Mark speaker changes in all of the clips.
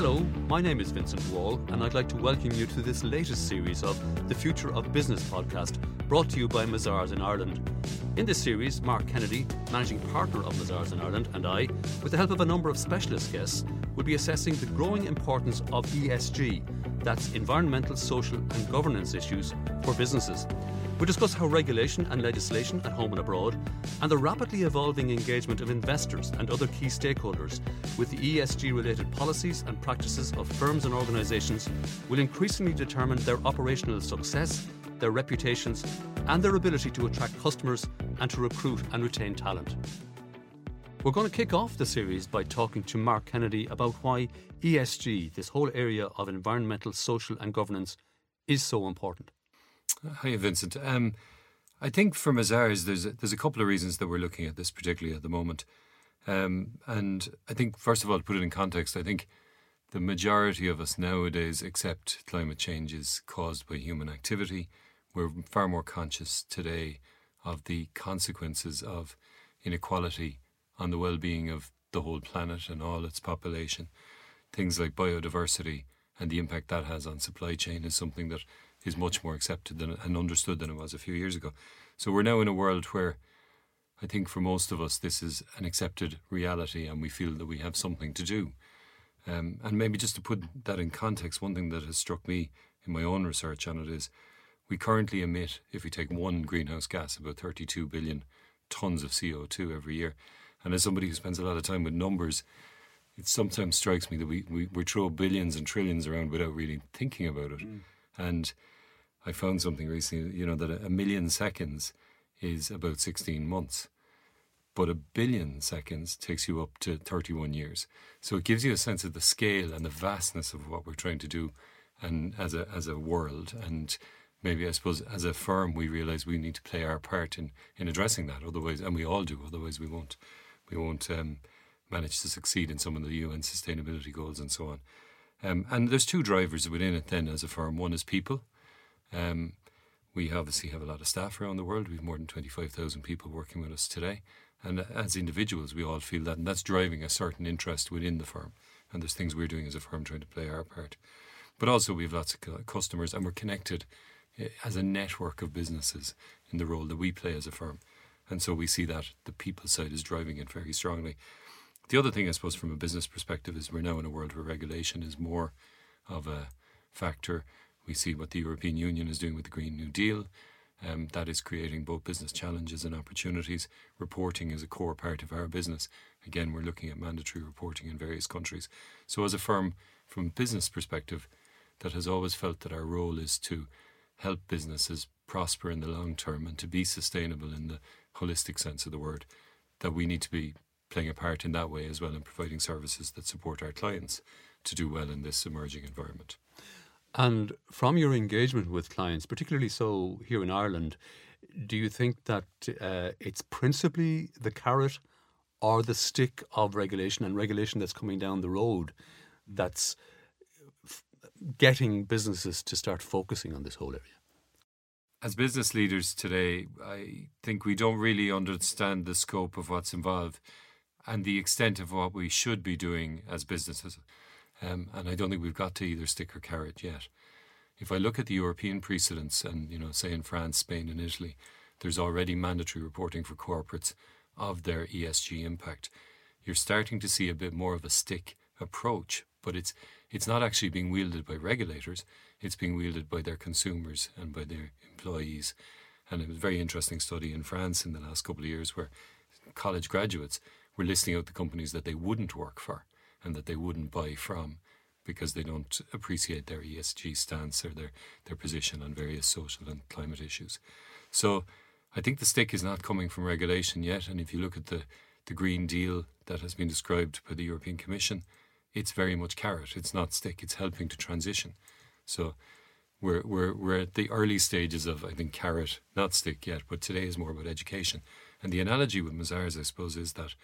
Speaker 1: Hello, my name is Vincent Wall, and I'd like to welcome you to this latest series of the Future of Business podcast, brought to you by Mazars in Ireland. In this series, Mark Kennedy, managing partner of Mazars in Ireland, and I, with the help of a number of specialist guests, will be assessing the growing importance of ESG, that's environmental, social, and governance issues for businesses. We discuss how regulation and legislation at home and abroad, and the rapidly evolving engagement of investors and other key stakeholders with the ESG related policies and practices of firms and organisations will increasingly determine their operational success, their reputations, and their ability to attract customers and to recruit and retain talent. We're going to kick off the series by talking to Mark Kennedy about why ESG, this whole area of environmental, social, and governance, is so important.
Speaker 2: Hi, Vincent. Um, I think for Mazars, there's a, there's a couple of reasons that we're looking at this particularly at the moment, um, and I think first of all, to put it in context, I think the majority of us nowadays accept climate change is caused by human activity. We're far more conscious today of the consequences of inequality on the well-being of the whole planet and all its population. Things like biodiversity and the impact that has on supply chain is something that is much more accepted than, and understood than it was a few years ago. So we're now in a world where I think for most of us this is an accepted reality and we feel that we have something to do. Um, and maybe just to put that in context, one thing that has struck me in my own research on it is we currently emit, if we take one greenhouse gas, about 32 billion tons of CO2 every year. And as somebody who spends a lot of time with numbers, it sometimes strikes me that we, we, we throw billions and trillions around without really thinking about it. Mm. And I found something recently, you know, that a million seconds is about 16 months, but a billion seconds takes you up to 31 years. So it gives you a sense of the scale and the vastness of what we're trying to do and as a, as a world. And maybe, I suppose, as a firm, we realize we need to play our part in, in addressing that. Otherwise, and we all do, otherwise we won't, we won't um, manage to succeed in some of the UN sustainability goals and so on. Um, and there's two drivers within it then as a firm. One is people. Um, we obviously have a lot of staff around the world. We have more than 25,000 people working with us today. And as individuals, we all feel that. And that's driving a certain interest within the firm. And there's things we're doing as a firm trying to play our part. But also, we have lots of customers and we're connected eh, as a network of businesses in the role that we play as a firm. And so we see that the people side is driving it very strongly. The other thing, I suppose, from a business perspective, is we're now in a world where regulation is more of a factor. We see what the European Union is doing with the Green New Deal. Um, that is creating both business challenges and opportunities. Reporting is a core part of our business. Again, we're looking at mandatory reporting in various countries. So, as a firm, from a business perspective, that has always felt that our role is to help businesses prosper in the long term and to be sustainable in the holistic sense of the word, that we need to be playing a part in that way as well in providing services that support our clients to do well in this emerging environment.
Speaker 1: And from your engagement with clients, particularly so here in Ireland, do you think that uh, it's principally the carrot or the stick of regulation and regulation that's coming down the road that's f- getting businesses to start focusing on this whole area?
Speaker 2: As business leaders today, I think we don't really understand the scope of what's involved and the extent of what we should be doing as businesses. Um, and I don't think we've got to either stick or carrot yet. If I look at the European precedents, and you know, say in France, Spain, and Italy, there's already mandatory reporting for corporates of their ESG impact. You're starting to see a bit more of a stick approach, but it's it's not actually being wielded by regulators. It's being wielded by their consumers and by their employees. And it was a very interesting study in France in the last couple of years where college graduates were listing out the companies that they wouldn't work for and that they wouldn't buy from because they don't appreciate their ESG stance or their, their position on various social and climate issues. So I think the stick is not coming from regulation yet. And if you look at the, the Green Deal that has been described by the European Commission, it's very much carrot. It's not stick. It's helping to transition. So we're, we're, we're at the early stages of, I think, carrot, not stick yet, but today is more about education. And the analogy with Mazars, I suppose, is that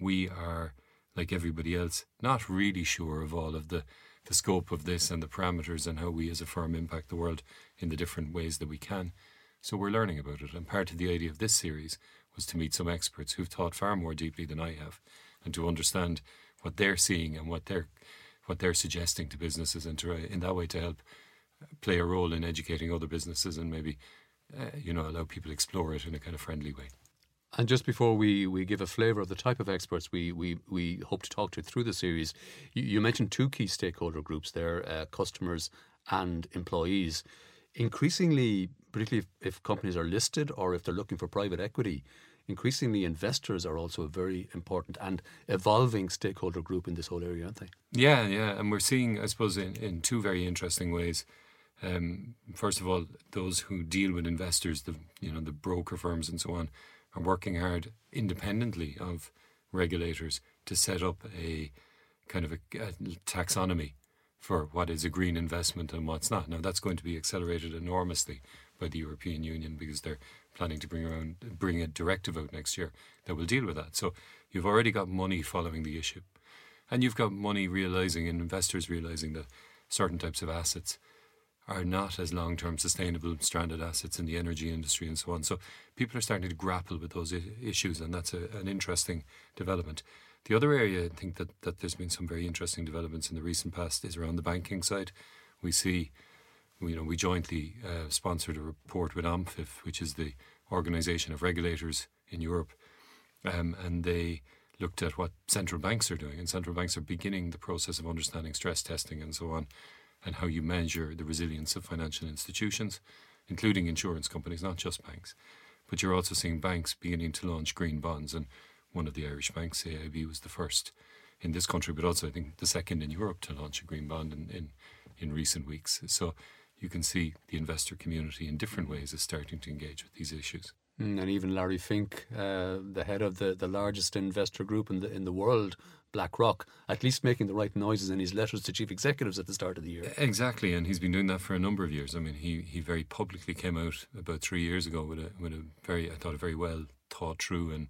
Speaker 2: we are, like everybody else, not really sure of all of the, the scope of this and the parameters and how we as a firm impact the world in the different ways that we can. So we're learning about it. And part of the idea of this series was to meet some experts who've thought far more deeply than I have and to understand what they're seeing and what they're what they're suggesting to businesses and to, in that way to help play a role in educating other businesses and maybe uh, you know allow people to explore it in a kind of friendly way.
Speaker 1: And just before we, we give a flavour of the type of experts we, we, we hope to talk to through the series, you, you mentioned two key stakeholder groups there uh, customers and employees. Increasingly, particularly if, if companies are listed or if they're looking for private equity, increasingly investors are also a very important and evolving stakeholder group in this whole area, aren't they?
Speaker 2: Yeah, yeah. And we're seeing, I suppose, in, in two very interesting ways. Um, first of all, those who deal with investors, the you know the broker firms and so on, are working hard independently of regulators to set up a kind of a, a taxonomy for what is a green investment and what's not. Now that's going to be accelerated enormously by the European Union because they're planning to bring around bring a directive out next year that will deal with that. So you've already got money following the issue. And you've got money realizing and investors realizing that certain types of assets are not as long term sustainable stranded assets in the energy industry and so on. So people are starting to grapple with those issues, and that's a, an interesting development. The other area I think that, that there's been some very interesting developments in the recent past is around the banking side. We see, you know, we jointly uh, sponsored a report with OMFIF, which is the organisation of regulators in Europe, um, and they looked at what central banks are doing, and central banks are beginning the process of understanding stress testing and so on and how you measure the resilience of financial institutions, including insurance companies, not just banks. But you're also seeing banks beginning to launch green bonds, and one of the Irish banks, AIB, was the first in this country, but also I think the second in Europe to launch a green bond in, in, in recent weeks. So you can see the investor community in different ways is starting to engage with these issues.
Speaker 1: Mm, and even Larry Fink, uh, the head of the, the largest investor group in the in the world, BlackRock, at least making the right noises in his letters to chief executives at the start of the year.
Speaker 2: Exactly, and he's been doing that for a number of years. I mean, he, he very publicly came out about three years ago with a with a very I thought a very well thought through and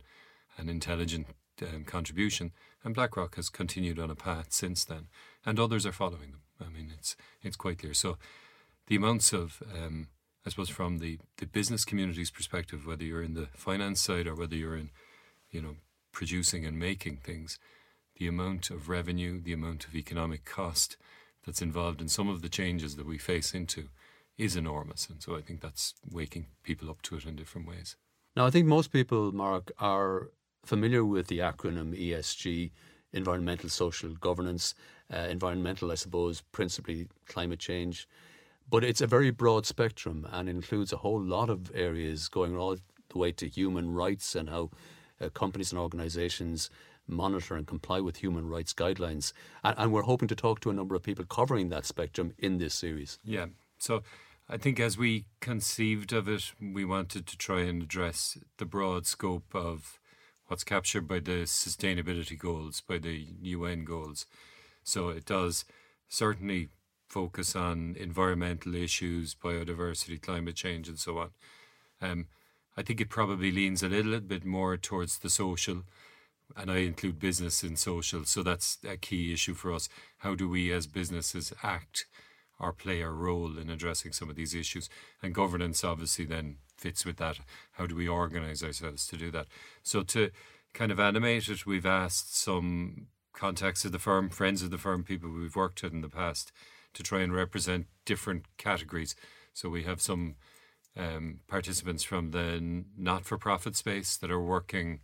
Speaker 2: an intelligent um, contribution, and BlackRock has continued on a path since then, and others are following them. I mean, it's it's quite clear. So, the amounts of um, I suppose from the, the business community's perspective, whether you're in the finance side or whether you're in, you know, producing and making things, the amount of revenue, the amount of economic cost that's involved in some of the changes that we face into is enormous. And so I think that's waking people up to it in different ways.
Speaker 1: Now, I think most people, Mark, are familiar with the acronym ESG, environmental, social governance, uh, environmental, I suppose, principally climate change. But it's a very broad spectrum and includes a whole lot of areas going all the way to human rights and how uh, companies and organizations monitor and comply with human rights guidelines. And, and, we're hoping to talk to a number of people covering that spectrum in this series.
Speaker 2: Yeah. So I think as we conceived of it, we wanted to try and address the broad scope of what's captured by the sustainability goals, by the UN goals. So it does certainly focus on environmental issues, biodiversity, climate change, and so on. Um, I think it probably leans a little bit more towards the social and I include business in social. So that's a key issue for us. How do we as businesses act or play a role in addressing some of these issues? And governance obviously then fits with that. How do we organize ourselves to do that? So to kind of animate it, we've asked some contacts of the firm, friends of the firm, people we've worked with in the past to try and represent different categories. So we have some um, participants from the not for profit space that are working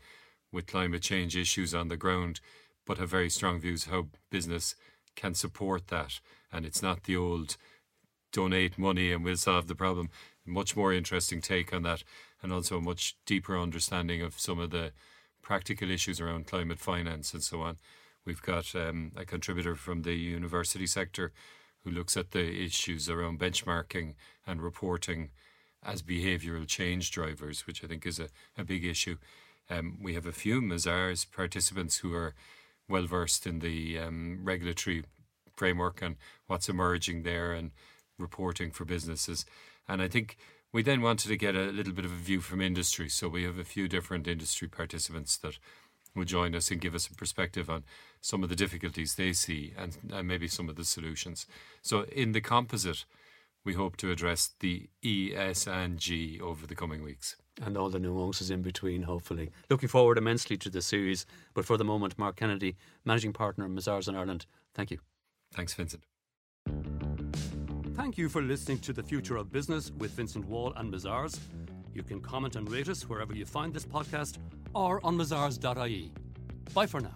Speaker 2: with climate change issues on the ground, but have very strong views how business can support that. And it's not the old donate money and we'll solve the problem. Much more interesting take on that, and also a much deeper understanding of some of the practical issues around climate finance and so on. We've got um, a contributor from the university sector who looks at the issues around benchmarking and reporting as behavioural change drivers, which I think is a, a big issue. Um, we have a few Mazars participants who are well versed in the um, regulatory framework and what's emerging there and reporting for businesses. And I think we then wanted to get a little bit of a view from industry. So we have a few different industry participants that will join us and give us a perspective on some of the difficulties they see and, and maybe some of the solutions. So in the composite, we hope to address the E, S, and G over the coming weeks
Speaker 1: and all the nuances in between, hopefully. Looking forward immensely to the series. But for the moment, Mark Kennedy, Managing Partner, Mazars in Ireland, thank you.
Speaker 2: Thanks, Vincent.
Speaker 1: Thank you for listening to The Future of Business with Vincent Wall and Mazars. You can comment and rate us wherever you find this podcast or on mazars.ie. Bye for now.